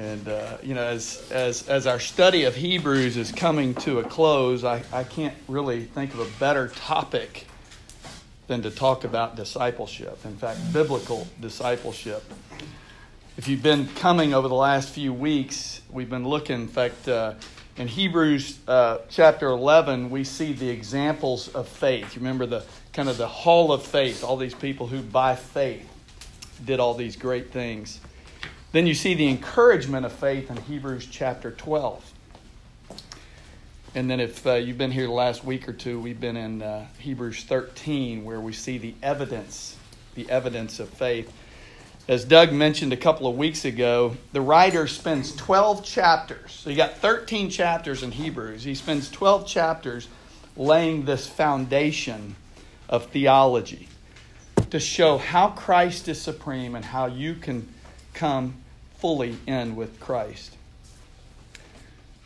And uh, you know, as as as our study of Hebrews is coming to a close, I, I can't really think of a better topic than to talk about discipleship. In fact, biblical discipleship. If you've been coming over the last few weeks, we've been looking. In fact, uh, in Hebrews uh, chapter 11, we see the examples of faith. You remember the kind of the hall of faith, all these people who by faith did all these great things. Then you see the encouragement of faith in Hebrews chapter 12. And then, if uh, you've been here the last week or two, we've been in uh, Hebrews 13, where we see the evidence, the evidence of faith. As Doug mentioned a couple of weeks ago, the writer spends 12 chapters. So you got 13 chapters in Hebrews. He spends 12 chapters laying this foundation of theology to show how Christ is supreme and how you can come fully in with Christ.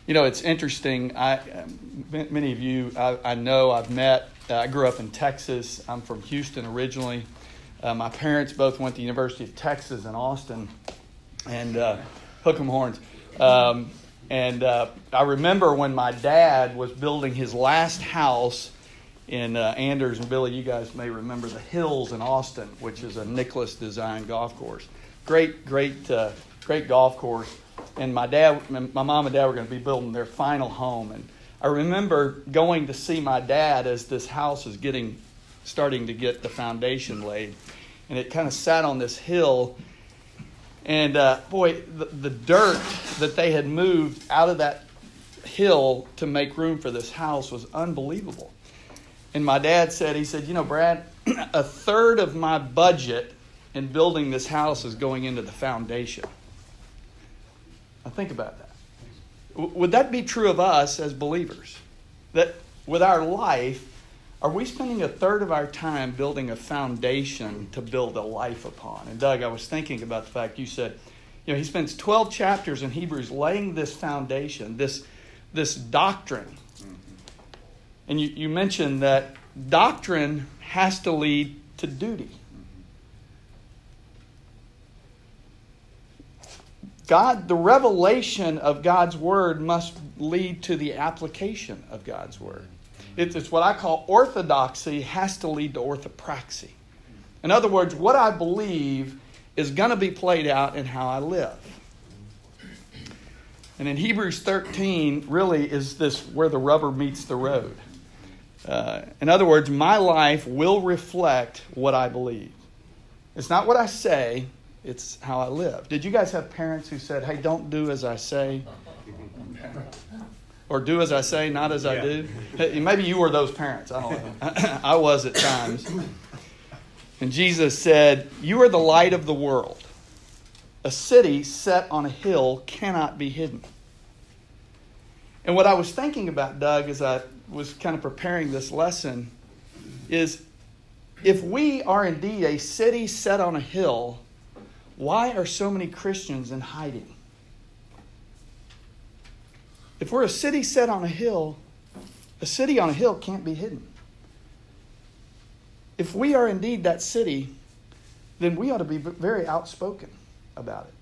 You know, it's interesting. I, many of you I, I know I've met. Uh, I grew up in Texas. I'm from Houston originally. Uh, my parents both went to the University of Texas in Austin, and uh, hook 'em horns. Um, and uh, I remember when my dad was building his last house in uh, Anders and Billy. You guys may remember the Hills in Austin, which is a Nicklaus design golf course great, great, uh, great golf course. And my dad, my mom and dad were going to be building their final home. And I remember going to see my dad as this house is getting, starting to get the foundation laid. And it kind of sat on this hill. And uh, boy, the, the dirt that they had moved out of that hill to make room for this house was unbelievable. And my dad said, he said, you know, Brad, a third of my budget in building this house is going into the foundation. Now, think about that. would that be true of us as believers? That with our life, are we spending a third of our time building a foundation to build a life upon? And Doug, I was thinking about the fact you said, you know, he spends 12 chapters in Hebrews laying this foundation, this, this doctrine. Mm-hmm. And you, you mentioned that doctrine has to lead to duty. God, the revelation of God's word must lead to the application of God's word. It's what I call orthodoxy has to lead to orthopraxy. In other words, what I believe is going to be played out in how I live. And in Hebrews 13, really is this where the rubber meets the road. Uh, in other words, my life will reflect what I believe. It's not what I say, it's how I live. Did you guys have parents who said, hey, don't do as I say? Or do as I say, not as I do? Maybe you were those parents. I don't know. I was at times. And Jesus said, You are the light of the world. A city set on a hill cannot be hidden. And what I was thinking about, Doug, as I was kind of preparing this lesson, is if we are indeed a city set on a hill, why are so many Christians in hiding? If we're a city set on a hill, a city on a hill can't be hidden. If we are indeed that city, then we ought to be very outspoken about it.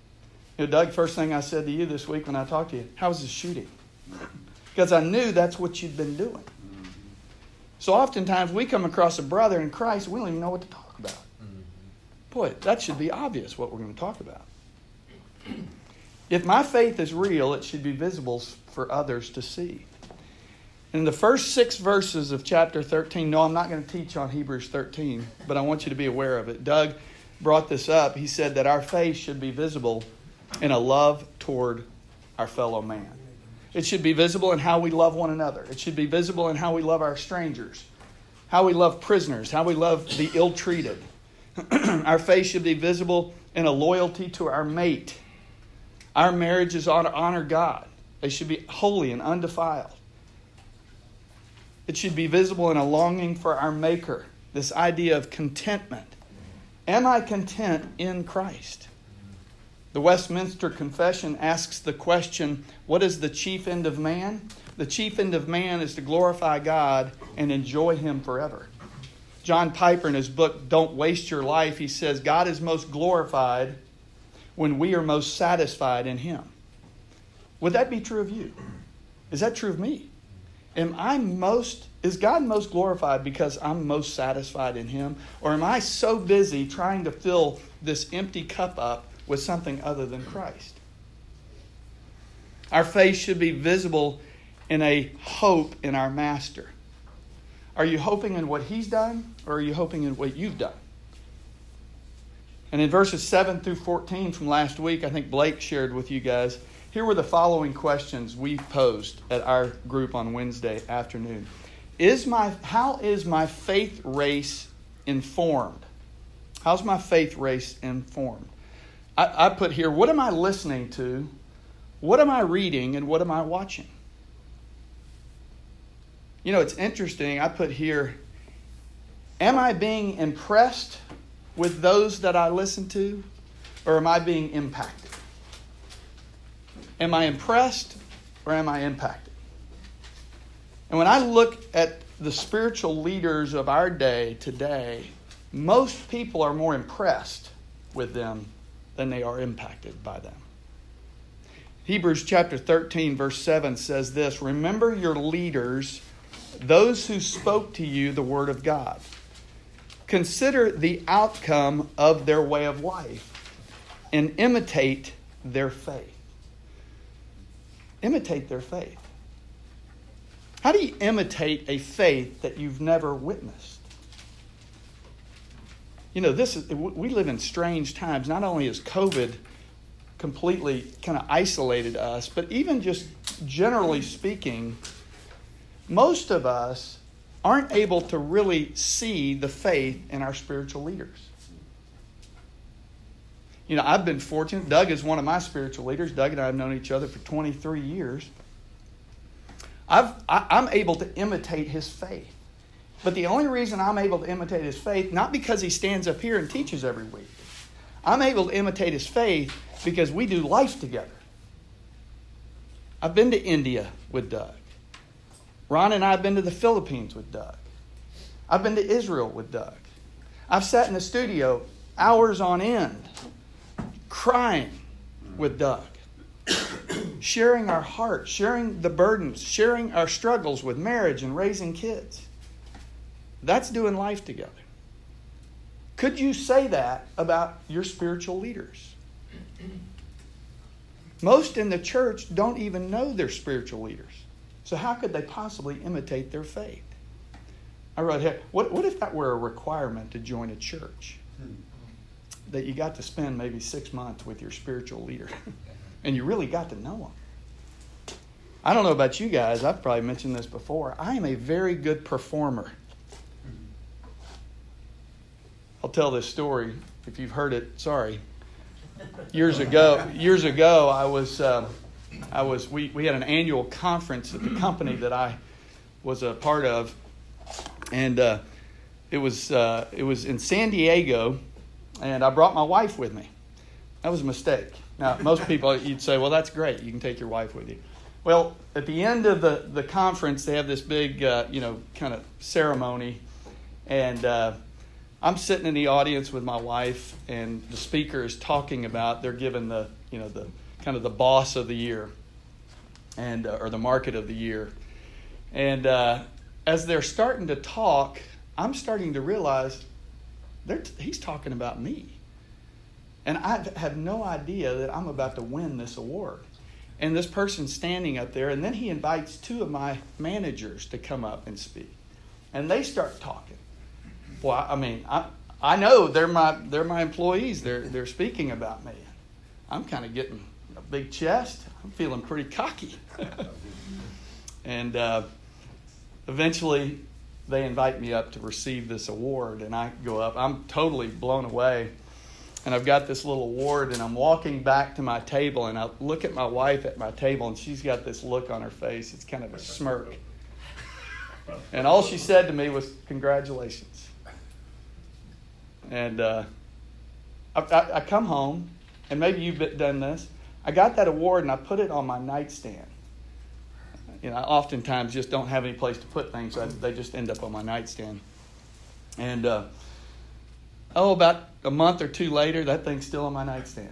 You know, Doug, first thing I said to you this week when I talked to you, how was the shooting? Because I knew that's what you'd been doing. So oftentimes we come across a brother in Christ, we don't even know what to talk. Boy, that should be obvious what we're going to talk about. If my faith is real, it should be visible for others to see. In the first six verses of chapter 13, no, I'm not going to teach on Hebrews 13, but I want you to be aware of it. Doug brought this up. He said that our faith should be visible in a love toward our fellow man. It should be visible in how we love one another. It should be visible in how we love our strangers, how we love prisoners, how we love the ill treated, our faith should be visible in a loyalty to our mate. Our marriages ought to honor God, they should be holy and undefiled. It should be visible in a longing for our Maker, this idea of contentment. Am I content in Christ? The Westminster Confession asks the question what is the chief end of man? The chief end of man is to glorify God and enjoy Him forever. John Piper, in his book, Don't Waste Your Life, he says, God is most glorified when we are most satisfied in Him. Would that be true of you? Is that true of me? Am I most, is God most glorified because I'm most satisfied in Him? Or am I so busy trying to fill this empty cup up with something other than Christ? Our faith should be visible in a hope in our Master. Are you hoping in what He's done, or are you hoping in what you've done? And in verses 7 through 14 from last week, I think Blake shared with you guys, here were the following questions we posed at our group on Wednesday afternoon. Is my, how is my faith race informed? How's my faith race informed? I, I put here, what am I listening to? What am I reading? And what am I watching? You know, it's interesting. I put here, am I being impressed with those that I listen to, or am I being impacted? Am I impressed or am I impacted? And when I look at the spiritual leaders of our day today, most people are more impressed with them than they are impacted by them. Hebrews chapter 13, verse 7 says this Remember your leaders, those who spoke to you the word of God. Consider the outcome of their way of life and imitate their faith imitate their faith. How do you imitate a faith that you've never witnessed? You know, this is, we live in strange times. Not only is COVID completely kind of isolated us, but even just generally speaking, most of us aren't able to really see the faith in our spiritual leaders. You know, I've been fortunate. Doug is one of my spiritual leaders. Doug and I have known each other for 23 years. I've, I, I'm able to imitate his faith. But the only reason I'm able to imitate his faith, not because he stands up here and teaches every week, I'm able to imitate his faith because we do life together. I've been to India with Doug. Ron and I have been to the Philippines with Doug. I've been to Israel with Doug. I've sat in the studio hours on end crying with Doug, sharing our hearts, sharing the burdens, sharing our struggles with marriage and raising kids. That's doing life together. Could you say that about your spiritual leaders? Most in the church don't even know their spiritual leaders. So, how could they possibly imitate their faith? I wrote here, what, what if that were a requirement to join a church? that you got to spend maybe six months with your spiritual leader and you really got to know them. I don't know about you guys, I've probably mentioned this before. I am a very good performer. I'll tell this story. If you've heard it, sorry. Years ago, years ago, I was, uh, I was. We, we had an annual conference at the company that I was a part of, and uh, it was uh, it was in San Diego, and I brought my wife with me. That was a mistake. Now, most people, you'd say, well, that's great. You can take your wife with you. Well, at the end of the, the conference, they have this big, uh, you know, kind of ceremony. And uh, I'm sitting in the audience with my wife, and the speaker is talking about, they're giving the, you know, the kind of the boss of the year and uh, or the market of the year. And uh, as they're starting to talk, I'm starting to realize he's talking about me. And I have no idea that I'm about to win this award. And this person's standing up there, and then he invites two of my managers to come up and speak. And they start talking. Well, I mean, I, I know they're my, they're my employees. They're, they're speaking about me. I'm kind of getting big chest. I'm feeling pretty cocky. and uh, eventually, they invite me up to receive this award, and I go up. I'm totally blown away. And I've got this little award, and I'm walking back to my table, and I look at my wife at my table, and she's got this look on her face. It's kind of a smirk. And all she said to me was, Congratulations. And uh, I, I, I come home, and maybe you've done this. I got that award, and I put it on my nightstand you know, I oftentimes just don't have any place to put things, so I, they just end up on my nightstand. And uh, oh, about a month or two later, that thing's still on my nightstand.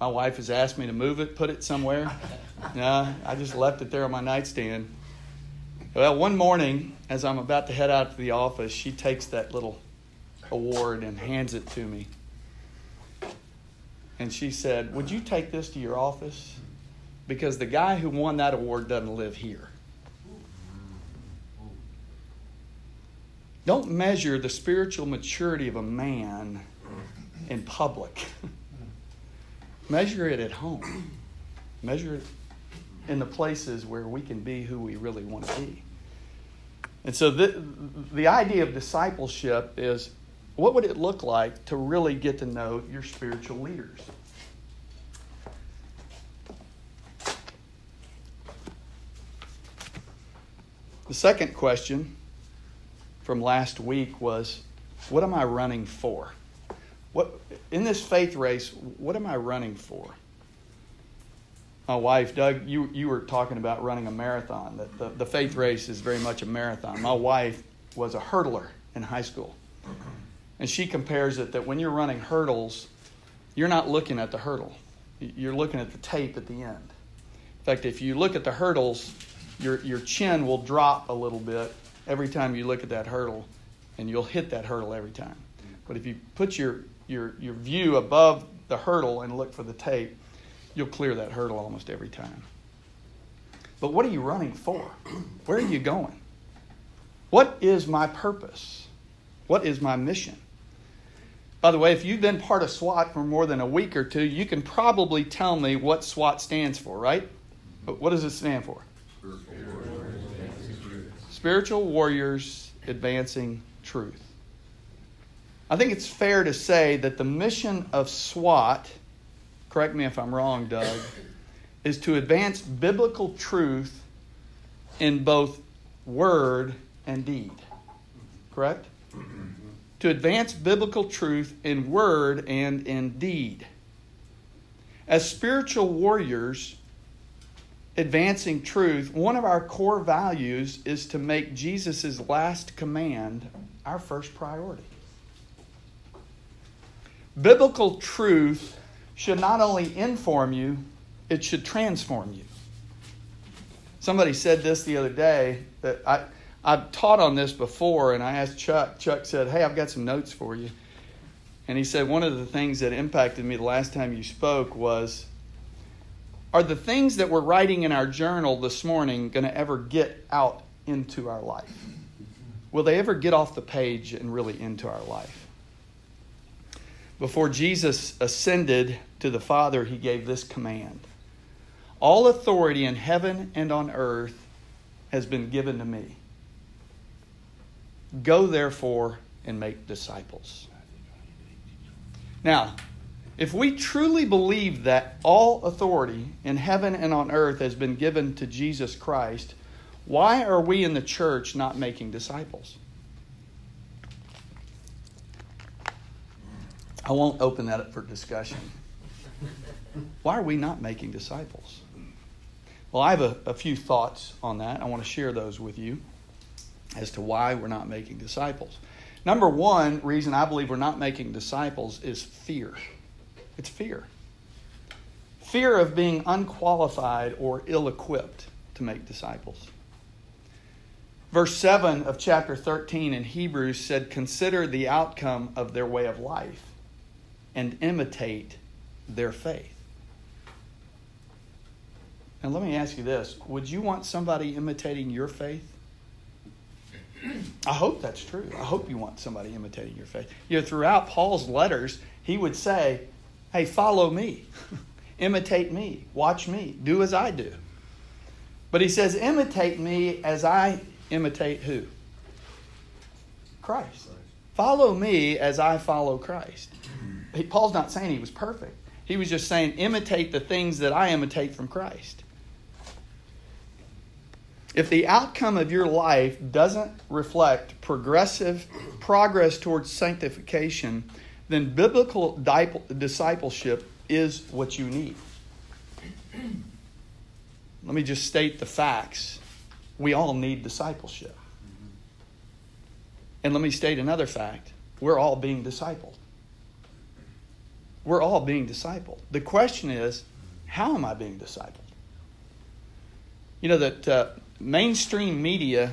My wife has asked me to move it, put it somewhere. no, I just left it there on my nightstand. Well, one morning, as I'm about to head out to the office, she takes that little award and hands it to me. And she said, Would you take this to your office? Because the guy who won that award doesn't live here. Don't measure the spiritual maturity of a man in public. measure it at home. Measure it in the places where we can be who we really want to be. And so the, the idea of discipleship is what would it look like to really get to know your spiritual leaders? The second question from last week was what am I running for? What in this faith race, what am I running for? my wife, Doug, you, you were talking about running a marathon. That the, the faith race is very much a marathon. My wife was a hurdler in high school. And she compares it that when you're running hurdles, you're not looking at the hurdle. You're looking at the tape at the end. In fact, if you look at the hurdles, your, your chin will drop a little bit every time you look at that hurdle, and you'll hit that hurdle every time. But if you put your, your, your view above the hurdle and look for the tape, you'll clear that hurdle almost every time. But what are you running for? Where are you going? What is my purpose? What is my mission? By the way, if you've been part of SWAT for more than a week or two, you can probably tell me what SWAT stands for, right? But what does it stand for? Spiritual Warriors Advancing Truth. I think it's fair to say that the mission of SWAT correct me if I'm wrong, Doug, is to advance biblical truth in both word and deed. Correct? To advance biblical truth in word and in deed. As spiritual warriors, advancing truth, one of our core values is to make Jesus' last command our first priority. Biblical truth should not only inform you, it should transform you. Somebody said this the other day that I, I've taught on this before, and I asked Chuck. Chuck said, Hey, I've got some notes for you. And he said, One of the things that impacted me the last time you spoke was Are the things that we're writing in our journal this morning going to ever get out into our life? Will they ever get off the page and really into our life? Before Jesus ascended to the Father, he gave this command All authority in heaven and on earth has been given to me. Go therefore and make disciples. Now, if we truly believe that all authority in heaven and on earth has been given to Jesus Christ, why are we in the church not making disciples? I won't open that up for discussion. Why are we not making disciples? Well, I have a, a, few thoughts on that. I want to share those with you as to why we're not making disciples. Number one reason I believe we're not making disciples is fear. It's fear. Fear of being unqualified or ill equipped to make disciples. Verse 7 of chapter 13 in Hebrews said, Consider the outcome of their way of life and imitate their faith. And let me ask you this Would you want somebody imitating your faith? I hope that's true. I hope you want somebody imitating your faith. You know, throughout Paul's letters, he would say, Hey, follow me, imitate me, watch me, do as I do. But he says, Imitate me as I imitate who? Christ. Follow me as I follow Christ. Paul's not saying he was perfect. He was just saying, imitate the things that I imitate from Christ. If the outcome of your life doesn't reflect progressive progress towards sanctification, then biblical discipleship is what you need. Let me just state the facts. We all need discipleship. And let me state another fact we're all being discipled. We're all being discipled. The question is, how am I being discipled? You know that uh, mainstream media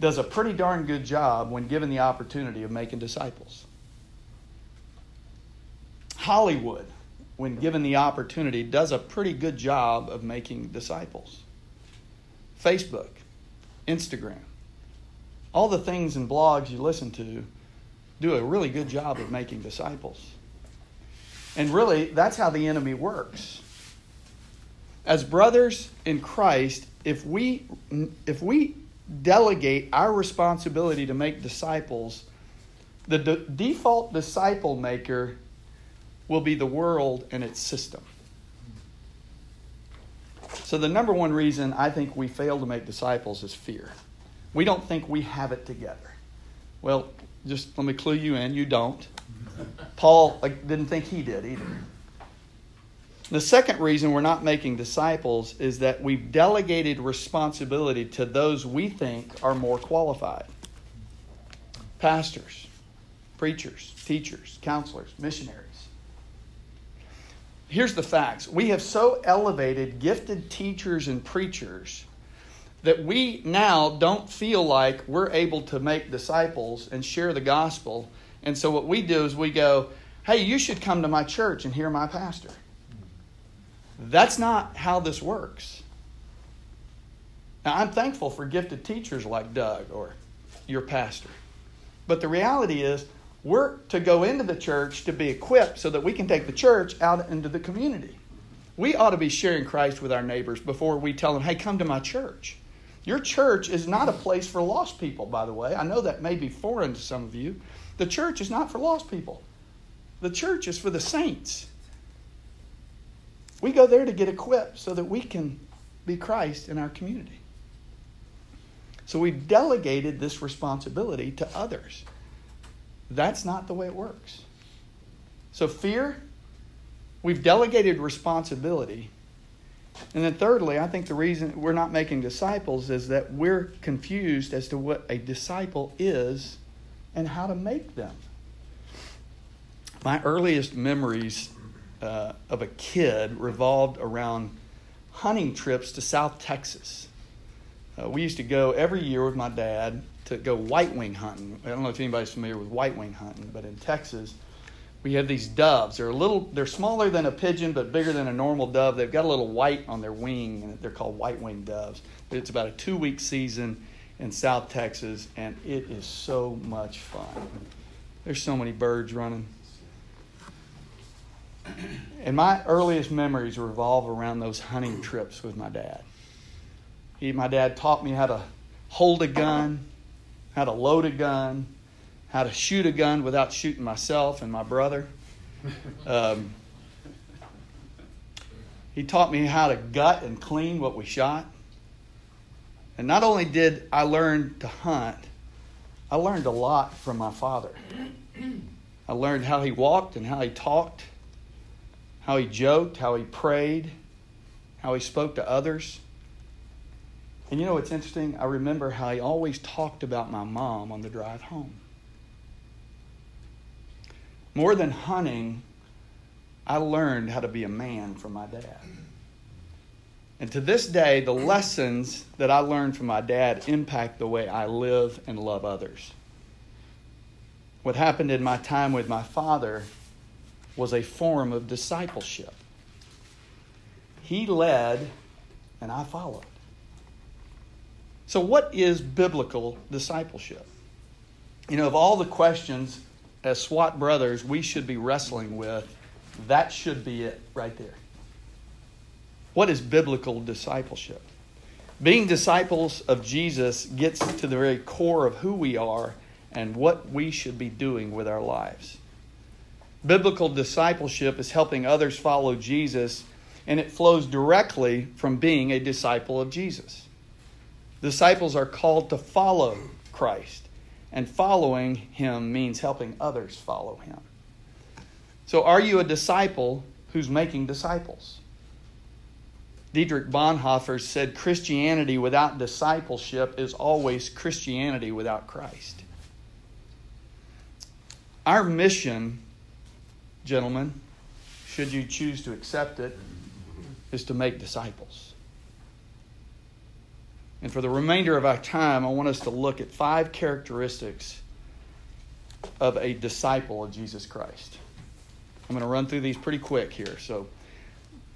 does a pretty darn good job when given the opportunity of making disciples. Hollywood, when given the opportunity, does a pretty good job of making disciples. Facebook, Instagram, all the things and blogs you listen to do a really good job of making disciples. And really, that's how the enemy works. As brothers in Christ, if we if we delegate our responsibility to make disciples, the de- default disciple maker will be the world and its system. So, the number one reason I think we fail to make disciples is fear. We don't think we have it together. Well, just let me clue you in you don't. Paul didn't think he did either. The second reason we're not making disciples is that we've delegated responsibility to those we think are more qualified pastors, preachers, teachers, counselors, missionaries. Here's the facts we have so elevated gifted teachers and preachers that we now don't feel like we're able to make disciples and share the gospel. And so what we do is we go, hey, you should come to my church and hear my pastor. That's not how this works. Now, I'm thankful for gifted teachers like Doug or your pastor. But the reality is, we're to go into the church to be equipped so that we can take the church out into the community. We ought to be sharing Christ with our neighbors before we tell them, hey, come to my church. Your church is not a place for lost people, by the way. I know that may be foreign to some of you. The church is not for lost people, the church is for the saints. We go there to get equipped so that we can be Christ in our community. So we've delegated this responsibility to others. That's not the way it works. So, fear, we've delegated responsibility. And then, thirdly, I think the reason we're not making disciples is that we're confused as to what a disciple is and how to make them. My earliest memories uh, of a kid revolved around hunting trips to South Texas. Uh, we used to go every year with my dad to go white wing hunting. I don't know if anybody's familiar with white wing hunting, but in Texas, we have these doves. They're a little, they're smaller than a pigeon, but bigger than a normal dove. They've got a little white on their wing, and they're called white wing doves. It's about a two week season in South Texas, and it is so much fun. There's so many birds running. And my earliest memories revolve around those hunting trips with my dad. He, my dad taught me how to hold a gun, how to load a gun, how to shoot a gun without shooting myself and my brother. Um, he taught me how to gut and clean what we shot. And not only did I learn to hunt, I learned a lot from my father. I learned how he walked and how he talked how he joked, how he prayed, how he spoke to others. And you know what's interesting? I remember how he always talked about my mom on the drive home. More than hunting, I learned how to be a man from my dad. And to this day, the lessons that I learned from my dad impact the way I live and love others. What happened in my time with my father was a form of discipleship. He led, and I followed. So, what is biblical discipleship? You know, of all the questions as SWAT brothers we should be wrestling with, that should be it right there. What is biblical discipleship? Being disciples of Jesus gets to the very core of who we are and what we should be doing with our lives. Biblical discipleship is helping others follow Jesus, and it flows directly from being a disciple of Jesus. Disciples are called to follow Christ, and following him means helping others follow him. So, are you a disciple who's making disciples? Dietrich Bonhoeffer said Christianity without discipleship is always Christianity without Christ. Our mission gentlemen, should you choose to accept it, is to make disciples. And for the remainder of our time, I want us to look at five characteristics of a disciple of Jesus Christ. I'm going to run through these pretty quick here. So,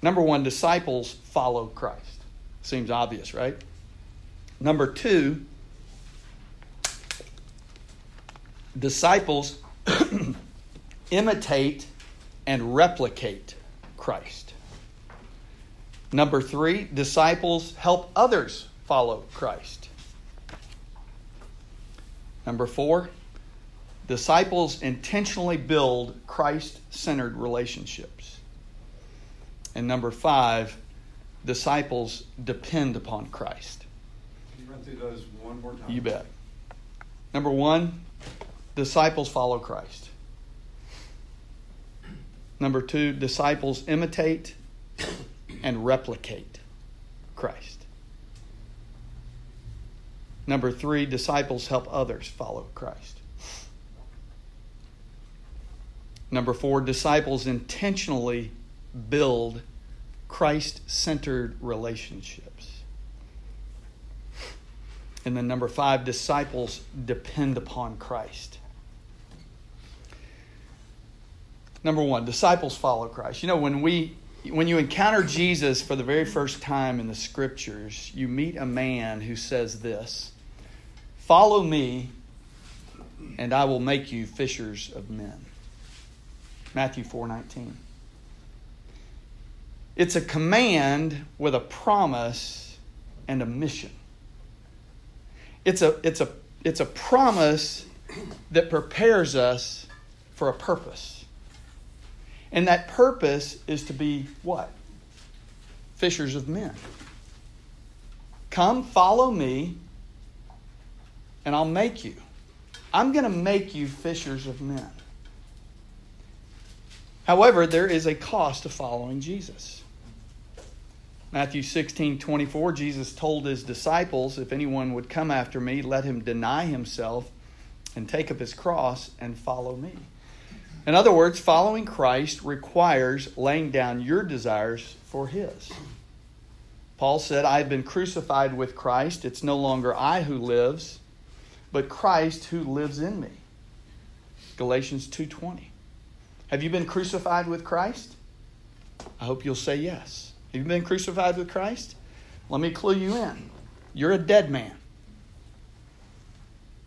number one, disciples follow Christ. Seems obvious, right? Number two, disciples imitate and replicate Christ. Number three, disciples help others follow Christ. Number four, disciples intentionally build Christ centered relationships. And number five, disciples depend upon Christ. Can you run through those one more time? You bet. Number one, disciples follow Christ. Number two, disciples imitate and replicate Christ. Number three, disciples help others follow Christ. Number four, disciples intentionally build Christ centered relationships. And then number five, disciples depend upon Christ. Number one, disciples follow Christ. You know, when we when you encounter Jesus for the very first time in the scriptures, you meet a man who says this Follow me, and I will make you fishers of men. Matthew 4 19. It's a command with a promise and a mission. It's a, it's a, it's a promise that prepares us for a purpose. And that purpose is to be what? Fishers of men. Come, follow me, and I'll make you. I'm going to make you fishers of men. However, there is a cost to following Jesus. Matthew 16, 24, Jesus told his disciples, If anyone would come after me, let him deny himself and take up his cross and follow me. In other words, following Christ requires laying down your desires for his. Paul said, I have been crucified with Christ. It's no longer I who lives, but Christ who lives in me. Galatians 2:20. Have you been crucified with Christ? I hope you'll say yes. Have you been crucified with Christ? Let me clue you in. You're a dead man.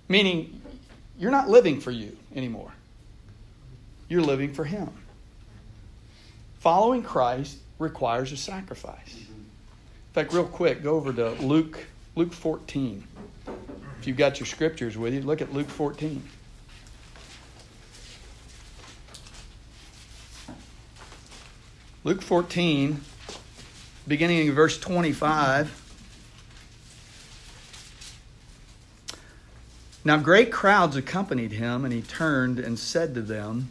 Meaning, you're not living for you anymore. You're living for Him. Following Christ requires a sacrifice. In fact, real quick, go over to Luke, Luke 14. If you've got your scriptures with you, look at Luke 14. Luke 14, beginning in verse 25. Now great crowds accompanied him, and he turned and said to them,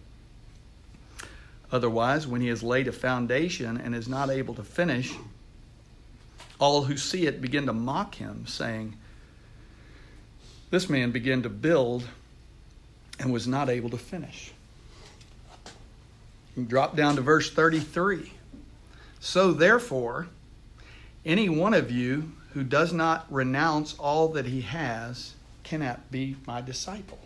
Otherwise, when he has laid a foundation and is not able to finish, all who see it begin to mock him, saying, This man began to build and was not able to finish. Drop down to verse 33. So, therefore, any one of you who does not renounce all that he has cannot be my disciple.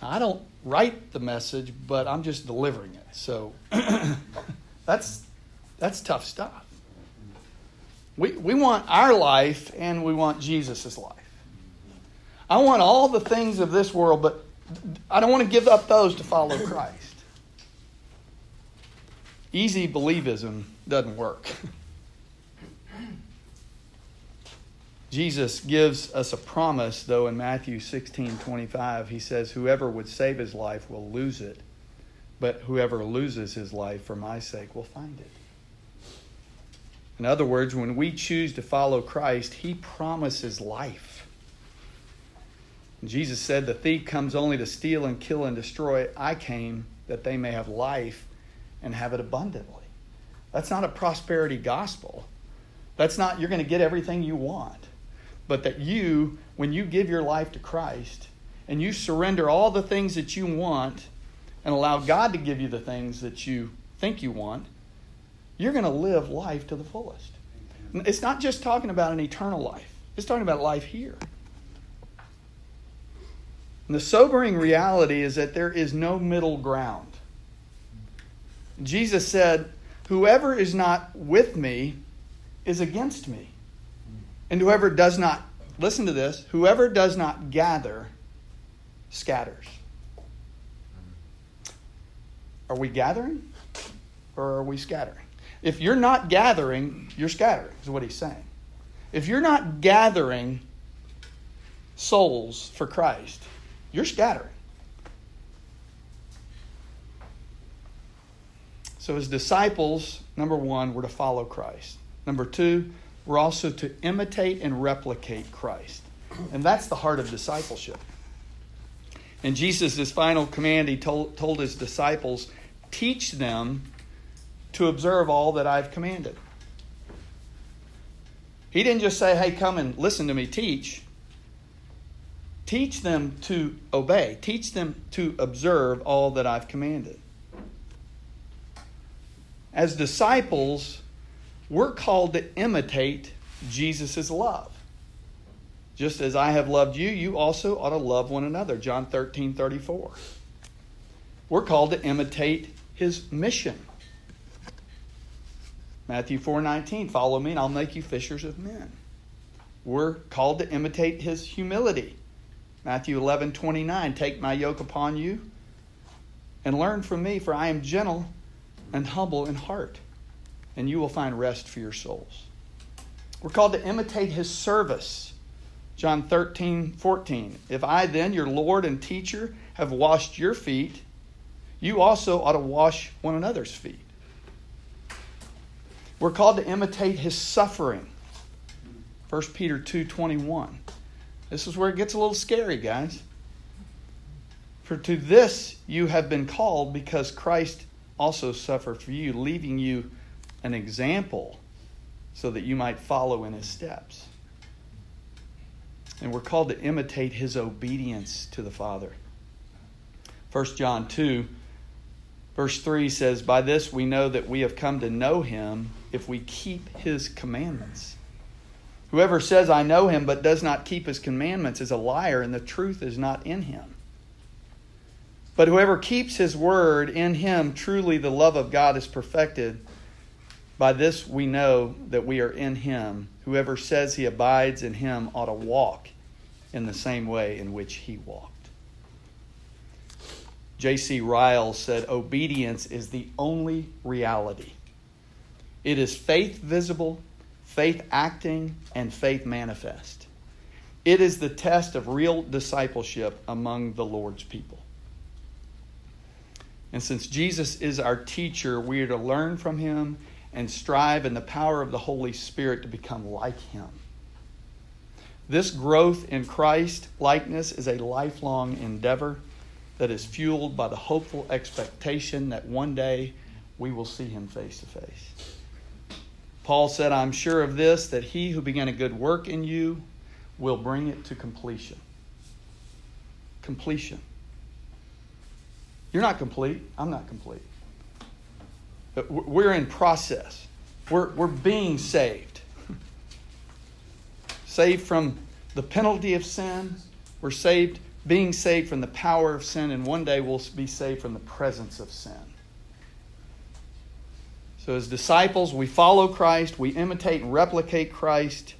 I don't write the message, but I'm just delivering it. So that's that's tough stuff. We we want our life and we want Jesus' life. I want all the things of this world, but I don't want to give up those to follow Christ. Easy believism doesn't work. Jesus gives us a promise, though, in Matthew 16 25. He says, Whoever would save his life will lose it, but whoever loses his life for my sake will find it. In other words, when we choose to follow Christ, He promises life. And Jesus said, The thief comes only to steal and kill and destroy. I came that they may have life and have it abundantly. That's not a prosperity gospel. That's not you're going to get everything you want. But that you, when you give your life to Christ and you surrender all the things that you want and allow God to give you the things that you think you want, you're going to live life to the fullest. It's not just talking about an eternal life, it's talking about life here. And the sobering reality is that there is no middle ground. Jesus said, Whoever is not with me is against me. And whoever does not, listen to this, whoever does not gather scatters. Are we gathering or are we scattering? If you're not gathering, you're scattering, is what he's saying. If you're not gathering souls for Christ, you're scattering. So, as disciples, number one, we're to follow Christ. Number two, we're also to imitate and replicate Christ. And that's the heart of discipleship. And Jesus' his final command, he told, told his disciples, Teach them to observe all that I've commanded. He didn't just say, Hey, come and listen to me teach. Teach them to obey, teach them to observe all that I've commanded. As disciples, we're called to imitate Jesus' love. Just as I have loved you, you also ought to love one another. John 13, 34. We're called to imitate his mission. Matthew 4 19, follow me and I'll make you fishers of men. We're called to imitate his humility. Matthew 11 29, take my yoke upon you and learn from me, for I am gentle and humble in heart, and you will find rest for your souls. We're called to imitate his service. John 13 14, if I then, your Lord and teacher, have washed your feet, you also ought to wash one another's feet. We're called to imitate his suffering. 1 Peter 2:21. This is where it gets a little scary, guys. For to this you have been called because Christ also suffered for you, leaving you an example so that you might follow in his steps. And we're called to imitate his obedience to the Father. 1 John 2 Verse 3 says, By this we know that we have come to know him if we keep his commandments. Whoever says, I know him, but does not keep his commandments is a liar, and the truth is not in him. But whoever keeps his word, in him truly the love of God is perfected. By this we know that we are in him. Whoever says he abides in him ought to walk in the same way in which he walked. J.C. Ryle said, Obedience is the only reality. It is faith visible, faith acting, and faith manifest. It is the test of real discipleship among the Lord's people. And since Jesus is our teacher, we are to learn from him and strive in the power of the Holy Spirit to become like him. This growth in Christ likeness is a lifelong endeavor that is fueled by the hopeful expectation that one day we will see him face to face. Paul said, I'm sure of this, that he who began a good work in you will bring it to completion. Completion. You're not complete. I'm not complete. Uh, we're in process. We're, we're being saved. saved from the penalty of sin. We're saved being saved from the power of sin, and one day we'll be saved from the presence of sin. So, as disciples, we follow Christ, we imitate and replicate Christ,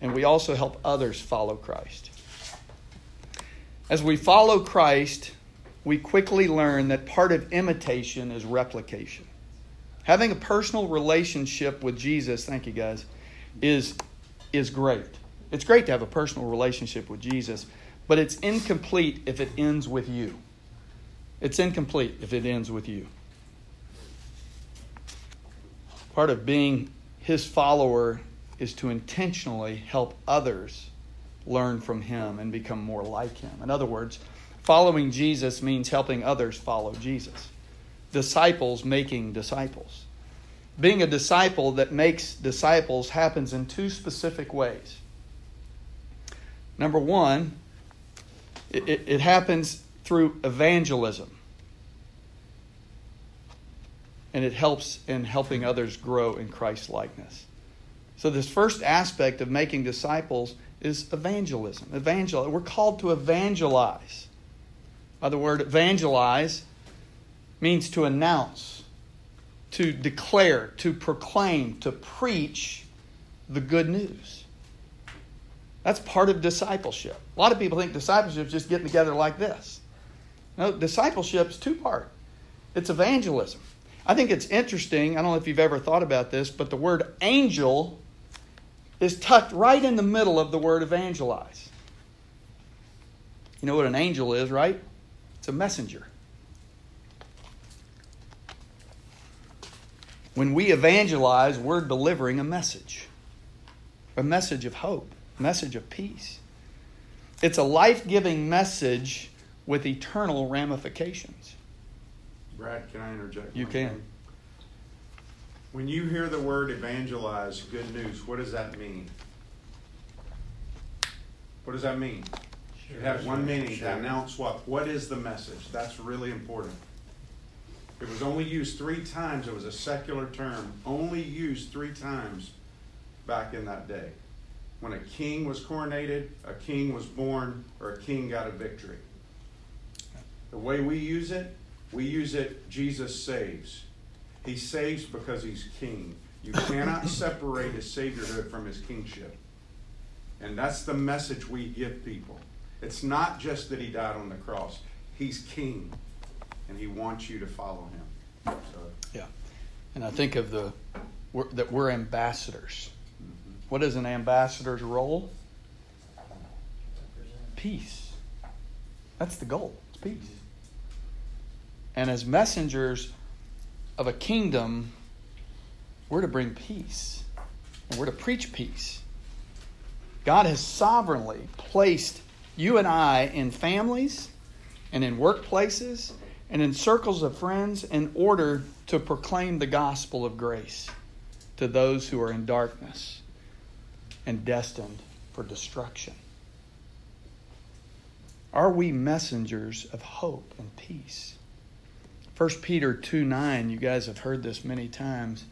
and we also help others follow Christ. As we follow Christ, we quickly learn that part of imitation is replication. Having a personal relationship with Jesus, thank you guys, is, is great. It's great to have a personal relationship with Jesus but it's incomplete if it ends with you. It's incomplete if it ends with you. Part of being his follower is to intentionally help others learn from him and become more like him. In other words, following Jesus means helping others follow Jesus. Disciples making disciples. Being a disciple that makes disciples happens in two specific ways. Number one, it, it, it happens through evangelism. And it helps in helping others grow in Christ likeness. So, this first aspect of making disciples is evangelism. Evangel- we're called to evangelize. By the word evangelize means to announce, to declare, to proclaim, to preach the good news. That's part of discipleship. A lot of people think discipleship is just getting together like this. No, discipleship is two part. It's evangelism. I think it's interesting. I don't know if you've ever thought about this, but the word angel is tucked right in the middle of the word evangelize. You know what an angel is, right? It's a messenger. When we evangelize, we're delivering a message a message of hope, a message of peace. It's a life giving message with eternal ramifications. Brad, can I interject? You can. thing? When you hear the word evangelize, good news, what does that mean? What does that mean? It has one meaning to announce what? What is the message? That's really important. It was only used three times. It was a secular term, only used three times back in that day. When a king was coronated, a king was born, or a king got a victory. The way we use it, we use it Jesus saves. He saves because he's king. You cannot separate his saviorhood from his kingship. And that's the message we give people. It's not just that he died on the cross, he's king, and he wants you to follow him. So, Yeah. And I think of the we're, that we're ambassadors. Mm-hmm. What is an ambassador's role? Peace. That's the goal. It's peace. And as messengers of a kingdom, we're to bring peace. And we're to preach peace. God has sovereignly placed you and I in families and in workplaces and in circles of friends in order to proclaim the gospel of grace to those who are in darkness and destined for destruction. Are we messengers of hope and peace? 1 Peter 2 9, you guys have heard this many times.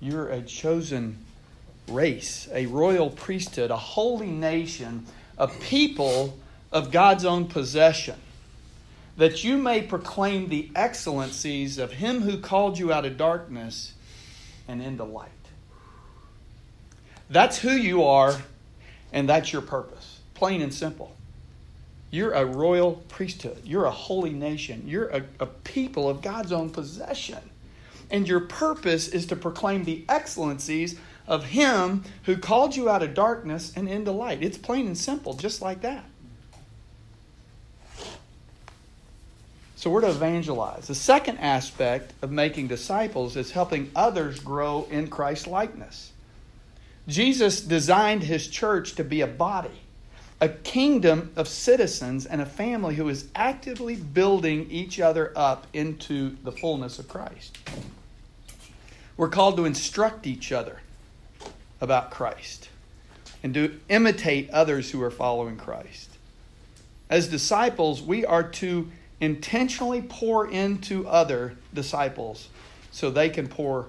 You're a chosen race, a royal priesthood, a holy nation, a people of God's own possession, that you may proclaim the excellencies of Him who called you out of darkness and into light. That's who you are, and that's your purpose. Plain and simple. You're a royal priesthood. You're a holy nation. You're a, a, people of God's own possession. And your purpose is to proclaim the excellencies of Him who called you out of darkness and into light. It's plain and simple, just like that. So we're to evangelize. The second aspect of making disciples is helping others grow in Christ likeness. Jesus designed his church to be a body, a kingdom of citizens, and a family who is actively building each other up into the fullness of Christ. We're called to instruct each other about Christ and to imitate others who are following Christ. As disciples, we are to intentionally pour into other disciples so they can pour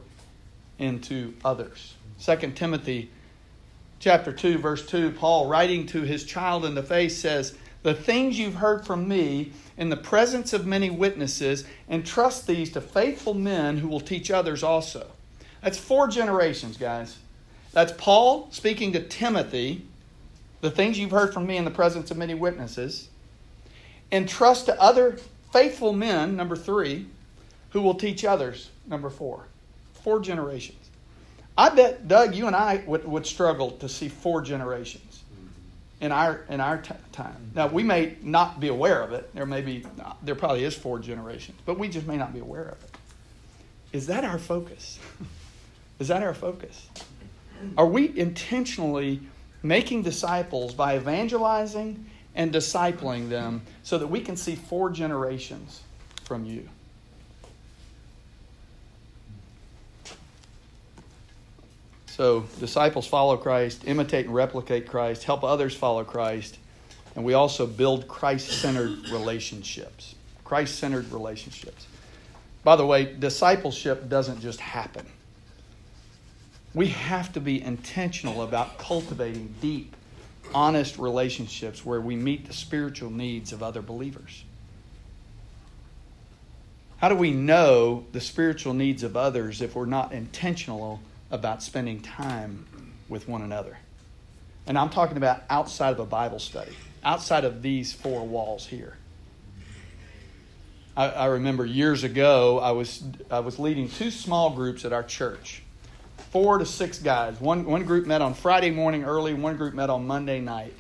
into others. 2 Timothy chapter 2 verse 2 Paul writing to his child in the faith says, "The things you've heard from me in the presence of many witnesses, entrust these to faithful men who will teach others also." That's four generations, guys. That's Paul speaking to Timothy, the things you've heard from me in the presence of many witnesses. Entrust to other faithful men, number three, who will teach others, number four. Four generations. I bet, Doug, you and I would, would struggle to see four generations in our, in our t- time. Now, we may not be aware of it. There may be, there probably is four generations, but we just may not be aware of it. Is that our focus? Is that our focus? Are we intentionally making disciples by evangelizing and discipling them so that we can see four generations from you? So, disciples follow Christ, imitate and replicate Christ, help others follow Christ, and we also build Christ centered relationships. Christ centered relationships. By the way, discipleship doesn't just happen. We have to be intentional about cultivating deep, honest relationships where we meet the spiritual needs of other believers. How do we know the spiritual needs of others if we're not intentional about spending time with one another. And I'm talking about outside of a Bible study, outside of these four walls here. I, I, remember years ago, I was, I was leading two small groups at our church four to six guys. One, one group met on Friday morning early, one group met on Monday night.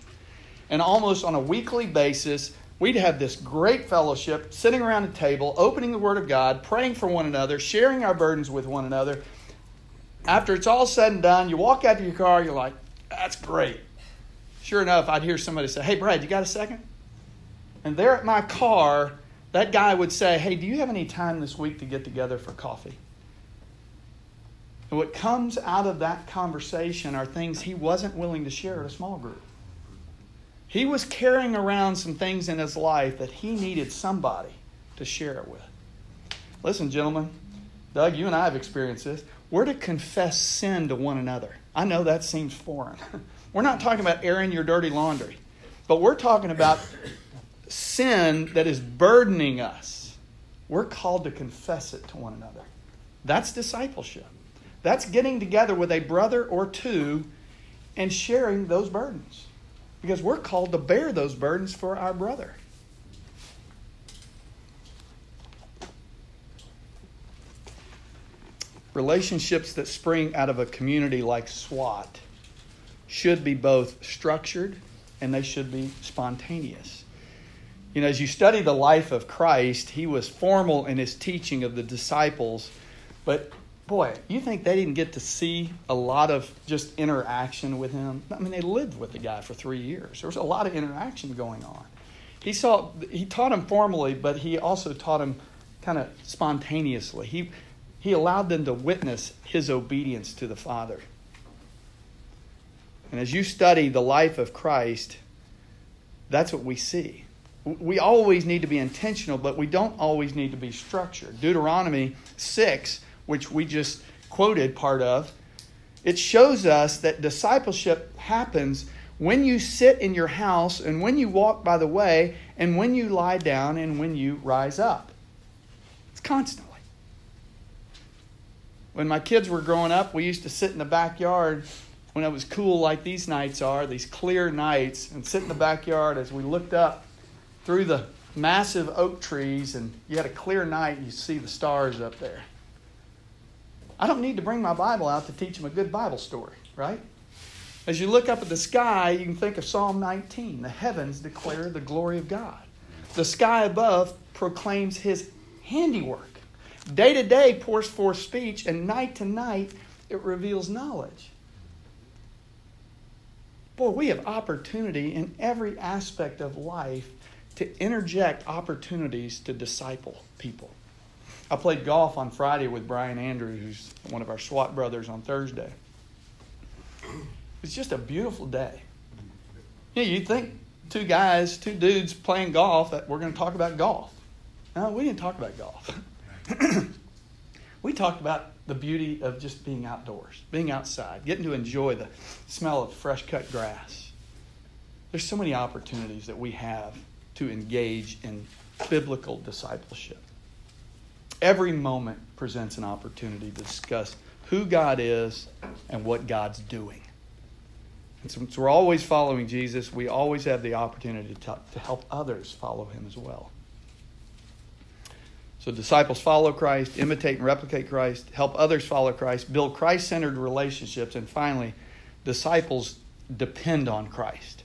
And almost on a weekly basis, we'd have this great fellowship, sitting around a table, opening the Word of God, praying for one another, sharing our burdens with one another, after it's all said and done, you walk out to your car, you're like, that's great. Sure enough, I'd hear somebody say, hey, Brad, you got a second? And there at my car, that guy would say, hey, do you have any time this week to get together for coffee? And what comes out of that conversation are things he wasn't willing to share at a small group. He was carrying around some things in his life that he needed somebody to share it with. Listen, gentlemen, Doug, you and I have experienced this. We're to confess sin to one another. I know that seems foreign. We're not talking about airing your dirty laundry, but we're talking about sin that is burdening us. We're called to confess it to one another. That's discipleship. That's getting together with a brother or two and sharing those burdens. Because we're called to bear those burdens for our brother. Relationships that spring out of a community like SWAT should be both structured and they should be spontaneous. You know, as you study the life of Christ, he was formal in his teaching of the disciples, but boy, you think they didn't get to see a lot of just interaction with him? I mean, they lived with the guy for three years. There was a lot of interaction going on. He saw he taught him formally, but he also taught him kind of spontaneously. He he allowed them to witness his obedience to the Father. And as you study the life of Christ, that's what we see. We always need to be intentional, but we don't always need to be structured. Deuteronomy 6, which we just quoted part of, it shows us that discipleship happens when you sit in your house and when you walk by the way and when you lie down and when you rise up. It's constantly. When my kids were growing up, we used to sit in the backyard when it was cool like these nights are, these clear nights, and sit in the backyard as we looked up through the massive oak trees and you had a clear night and you see the stars up there. I don't need to bring my Bible out to teach them a good Bible story, right? As you look up at the sky, you can think of Psalm 19. The heavens declare the glory of God. The sky above proclaims his handiwork. Day to day pours forth speech, and night to night it reveals knowledge. Boy, we have opportunity in every aspect of life to interject opportunities to disciple people. I played golf on Friday with Brian Andrews, who's one of our SWAT brothers, on Thursday. It's just a beautiful day. Yeah, you'd think two guys, two dudes playing golf, that we're going to talk about golf. No, we didn't talk about golf. we talked about the beauty of just being outdoors, being outside, getting to enjoy the smell of fresh cut grass. There's so many opportunities that we have to engage in biblical discipleship. Every moment presents an opportunity to discuss who God is and what God's doing. And since we're always following Jesus, we always have the opportunity to, to help others follow him as well. So disciples follow Christ, imitate and replicate Christ, help others follow Christ, build Christ centered relationships, and finally, disciples depend on Christ.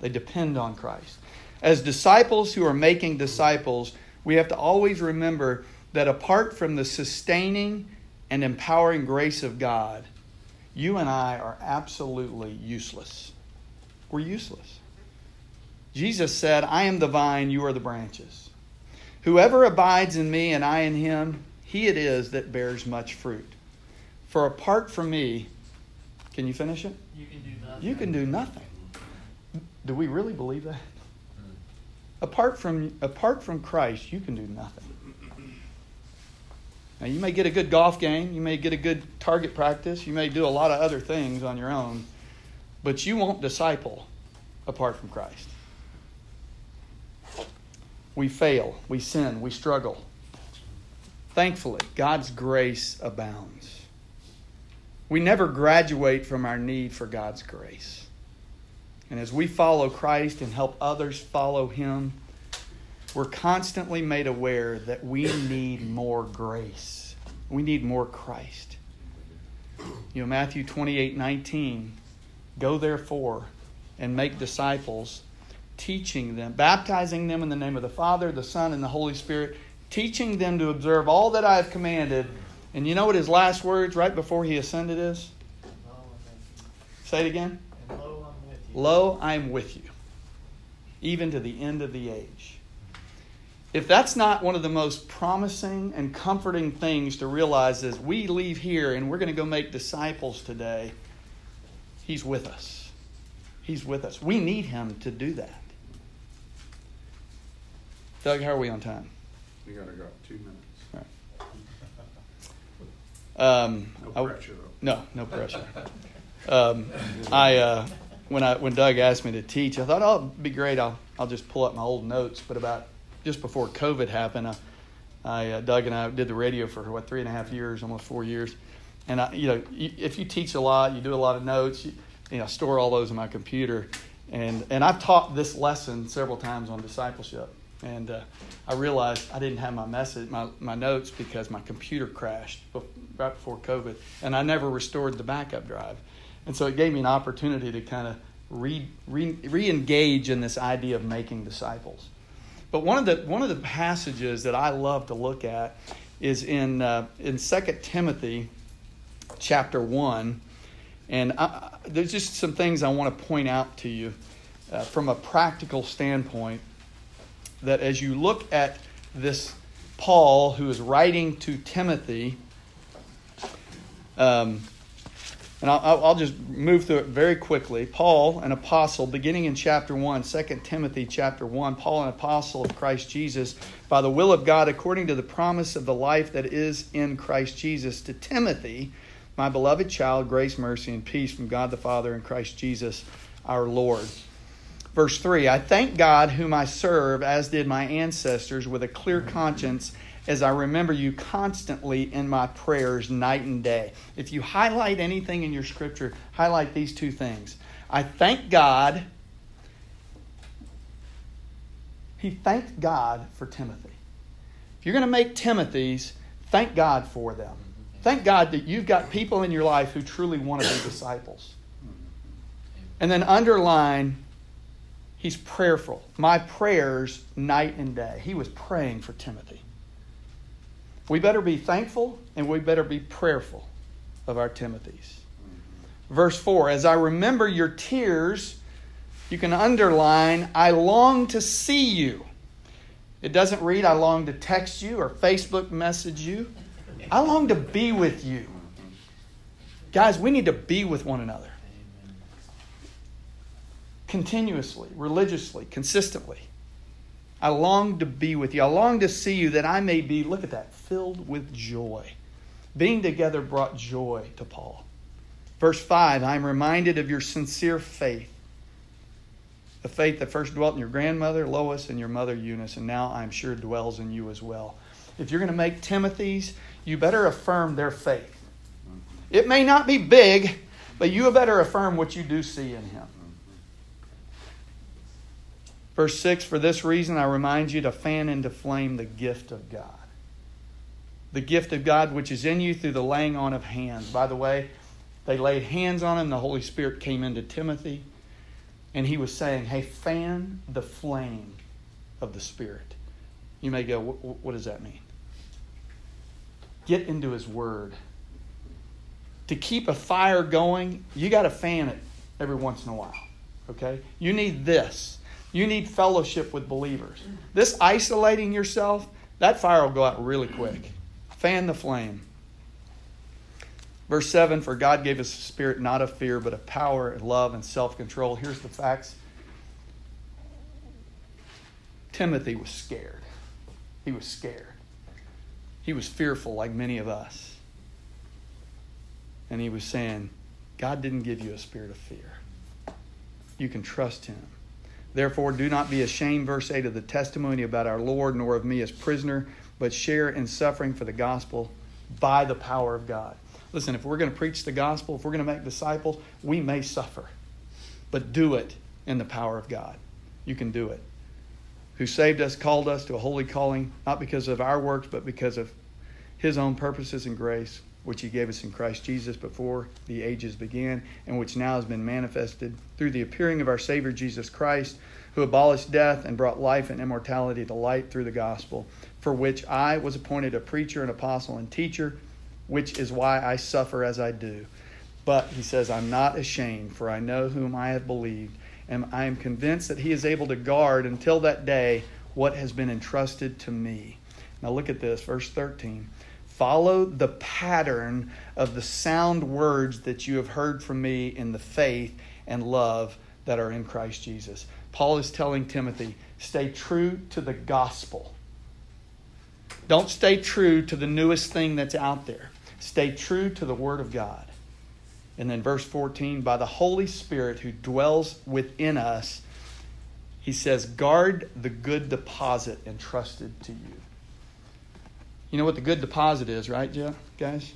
They depend on Christ. As disciples who are making disciples, we have to always remember that apart from the sustaining and empowering grace of God, you and I are absolutely useless. We're useless. Jesus said, I am the vine, you are the branches. Whoever abides in me and I in him, he it is that bears much fruit. For apart from me, can you finish it? You can do nothing. You can do nothing. Do we really believe that? Mm. Apart from apart from Christ, you can do nothing. Now you may get a good golf game, you may get a good target practice, you may do a lot of other things on your own, but you won't disciple apart from Christ. We fail, we sin, we struggle. Thankfully, God's grace abounds. We never graduate from our need for God's grace. And as we follow Christ and help others follow Him, we're constantly made aware that we need more grace. We need more Christ. You know, Matthew 28 19, go therefore and make disciples, teaching them, baptizing them in the name of the Father, the Son, and the Holy Spirit, teaching them to observe all that I have commanded. And you know what his last words right before he ascended is? Lo, I'm with you. Say it again. And lo, I'm with you. Lo, I am with you, even to the end of the age. If that's not one of the most promising and comforting things to realize as we leave here and we're going to go make disciples today, He's with us. He's with us. We need Him to do that. Doug, how are we on time? We gotta go, two minutes. Um, No I- pressure though. No, no pressure. Um, I uh, when I when Doug asked me to teach, I thought, oh, it'd be great. I'll I'll just pull up my old notes. But about just before COVID happened, I, I uh, Doug and I did the radio for what three and a half years, almost four years. And I, you know, if you teach a lot, you do a lot of notes. You, you know, store all those in my computer. And and I've taught this lesson several times on discipleship. And uh, I realized I didn't have my message, my, my notes, because my computer crashed right before COVID, and I never restored the backup drive. And so it gave me an opportunity to kind of re, re, re-engage in this idea of making disciples. But one of the one of the passages that I love to look at is in uh, in Second Timothy, chapter one, and I, there's just some things I want to point out to you uh, from a practical standpoint. That as you look at this Paul, who is writing to Timothy, um, and I'll- I'll, just move through it very quickly. Paul, an apostle, beginning in chapter 1, 2 Timothy chapter 1, Paul, an apostle of Christ Jesus, by the will of God, according to the promise of the life that is in Christ Jesus, to Timothy, my beloved child, grace, mercy, and peace from God the Father and Christ Jesus our Lord. Verse 3 I thank God, whom I serve, as did my ancestors, with a clear mm-hmm. conscience, as I remember you constantly in my prayers night and day. If you highlight anything in your scripture, highlight these two things. I thank God. He thanked God for Timothy. If you're going to make Timothy's, thank God for them. Mm-hmm. Thank God that you've got people in your life who truly want to be disciples. Mm-hmm. And then underline, he's prayerful. My prayers night and day. He was praying for Timothy. We better be thankful and we better be prayerful of our Timothys. Verse 4 As I remember your tears, you can underline, I long to see you. It doesn't read, I long to text you or Facebook message you. I long to be with you. Guys, we need to be with one another. Continuously, religiously, consistently. I long to be with you. I long to see you that I may be, look at that, filled with joy. Being together brought joy to Paul. Verse 5 I am reminded of your sincere faith, the faith that first dwelt in your grandmother Lois and your mother Eunice, and now I'm sure dwells in you as well. If you're going to make Timothy's, you better affirm their faith. It may not be big, but you better affirm what you do see in him. Verse 6 For this reason I remind you to fan into flame the gift of God. The gift of God which is in you through the laying on of hands. By the way, they laid hands on him, the Holy Spirit came into Timothy, and he was saying, Hey, fan the flame of the Spirit. You may go, "Wh- wh- What does that mean? Get into his word. to keep a fire going, you got to fan it every once in a while. Okay? You need this. You need fellowship with believers. This isolating yourself, that fire will go out really quick. Fan the flame. Verse 7 For God gave us a spirit not of fear, but of power, and love, and self control. Here's the facts Timothy was scared. He was scared. He was fearful, like many of us. And he was saying, God didn't give you a spirit of fear. You can trust him. Therefore, do not be ashamed, verse 8, of the testimony about our Lord, nor of me as prisoner, but share in suffering for the gospel by the power of God. Listen, if we're going to preach the gospel, if we're going to make disciples, we may suffer, but do it in the power of God. You can do it. Who saved us, called us to a holy calling, not because of our works, but because of his own purposes and grace which he gave us in Christ Jesus before the ages began, and which now has been manifested through the appearing of our Savior Jesus Christ, who abolished death and brought life and immortality to light through the gospel, for which I was appointed a preacher, an apostle, and teacher, which is why I suffer as I do. But he says, I'm not ashamed, for I know whom I have believed, and I am convinced that he is able to guard until that day what has been entrusted to me. Now look at this, verse 13. Follow the pattern of the sound words that you have heard from me in the faith and love that are in Christ Jesus. Paul is telling Timothy, stay true to the gospel. Don't stay true to the newest thing that's out there. Stay true to the Word of God. And then, verse 14, by the Holy Spirit who dwells within us, he says, guard the good deposit entrusted to you. You know what the good deposit is, right, Jeff, guys?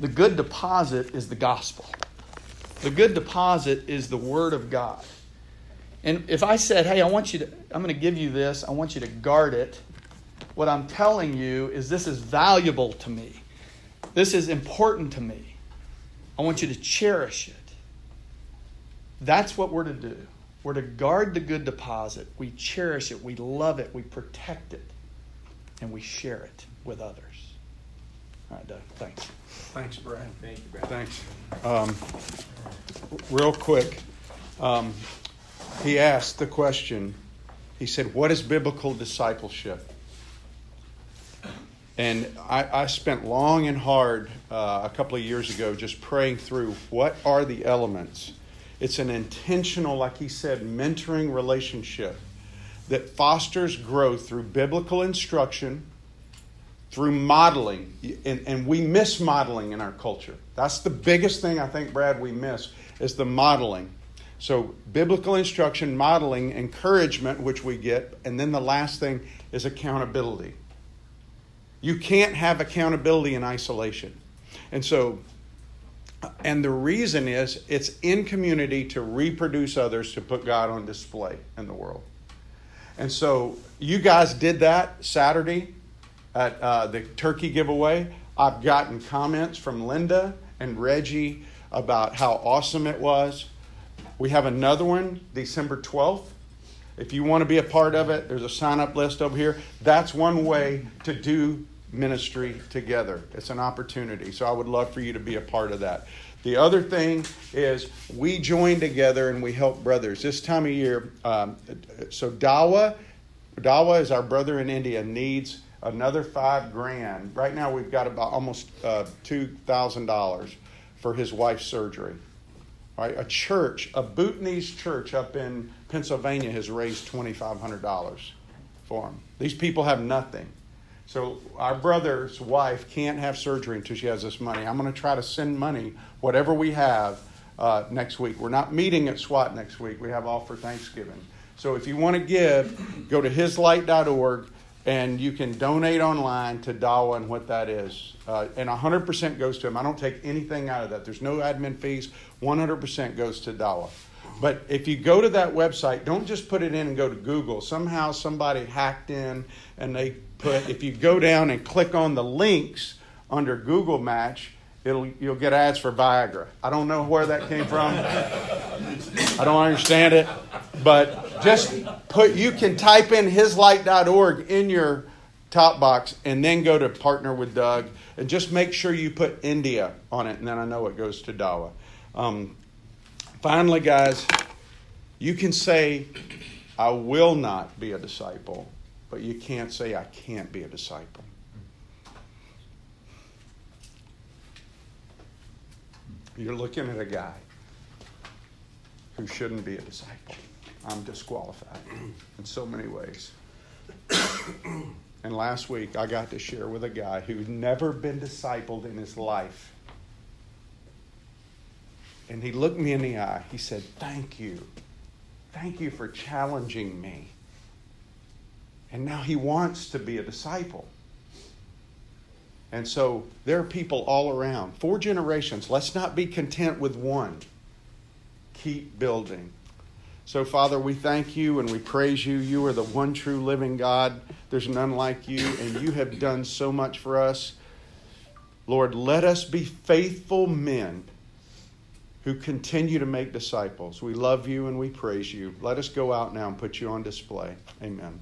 The good deposit is the gospel. The good deposit is the word of God. And if I said, hey, I want you to, I'm going to give you this, I want you to guard it, what I'm telling you is this is valuable to me. This is important to me. I want you to cherish it. That's what we're to do. We're to guard the good deposit. We cherish it. We love it. We protect it and we share it with others. All right, Doug, thanks. Thanks, Brad. Thank you, Brad. Thanks. Um, real quick, um, he asked the question. He said, "What is biblical discipleship?" And I, I spent long and hard uh, a couple of years ago just praying through what are the elements. It's an intentional, like he said, mentoring relationship that fosters growth through biblical instruction, through modeling. And, and we miss modeling in our culture. That's the biggest thing I think, Brad, we miss is the modeling. So, biblical instruction, modeling, encouragement, which we get, and then the last thing is accountability. You can't have accountability in isolation. And so, and the reason is it's in community to reproduce others to put God on display in the world. And so you guys did that Saturday at uh, the turkey giveaway. I've gotten comments from Linda and Reggie about how awesome it was. We have another one December 12th. If you want to be a part of it, there's a sign up list over here. That's one way to do ministry together. It's an opportunity. So I would love for you to be a part of that. The other thing is we join together and we help brothers. This time of year, um, so Dawa, Dawa is our brother in India, needs another five grand. Right now, we've got about almost uh, two thousand dollars for his wife's surgery. Right, a church, a Bhutanese church up in Pennsylvania, has raised twenty five hundred dollars for him. These people have nothing. So our brother's wife can't have surgery until she has this money. I'm going to try to send money, whatever we have, uh, next week. We're not meeting at SWAT next week. We have all for Thanksgiving. So if you want to give, go to hislight.org and you can donate online to Dawa and what that is. Uh, and 100% goes to him. I don't take anything out of that. There's no admin fees. 100% goes to Dawa. But if you go to that website, don't just put it in and go to Google. Somehow somebody hacked in and they put, if you go down and click on the links under Google Match, it'll you'll get ads for Viagra. I don't know where that came from. I don't understand it. But just put you can type in hislight.org in your top box and then go to partner with Doug and just make sure you put India on it, and then I know it goes to Dawa. Um, finally, guys, you can say, I will not be a disciple, but you can't say, I can't be a disciple. You're looking at a guy who shouldn't be a disciple. I'm disqualified in so many ways. and last week, I got to share with a guy who'd never been discipled in his life. And he looked me in the eye. He said, Thank you. Thank you for challenging me. And now he wants to be a disciple. And so there are people all around. Four generations. Let's not be content with one. Keep building. So, Father, we thank you and we praise you. You are the one true living God. There's none like you, and you have done so much for us. Lord, let us be faithful men who continue to make disciples. We love you and we praise you. Let us go out now and put you on display. Amen.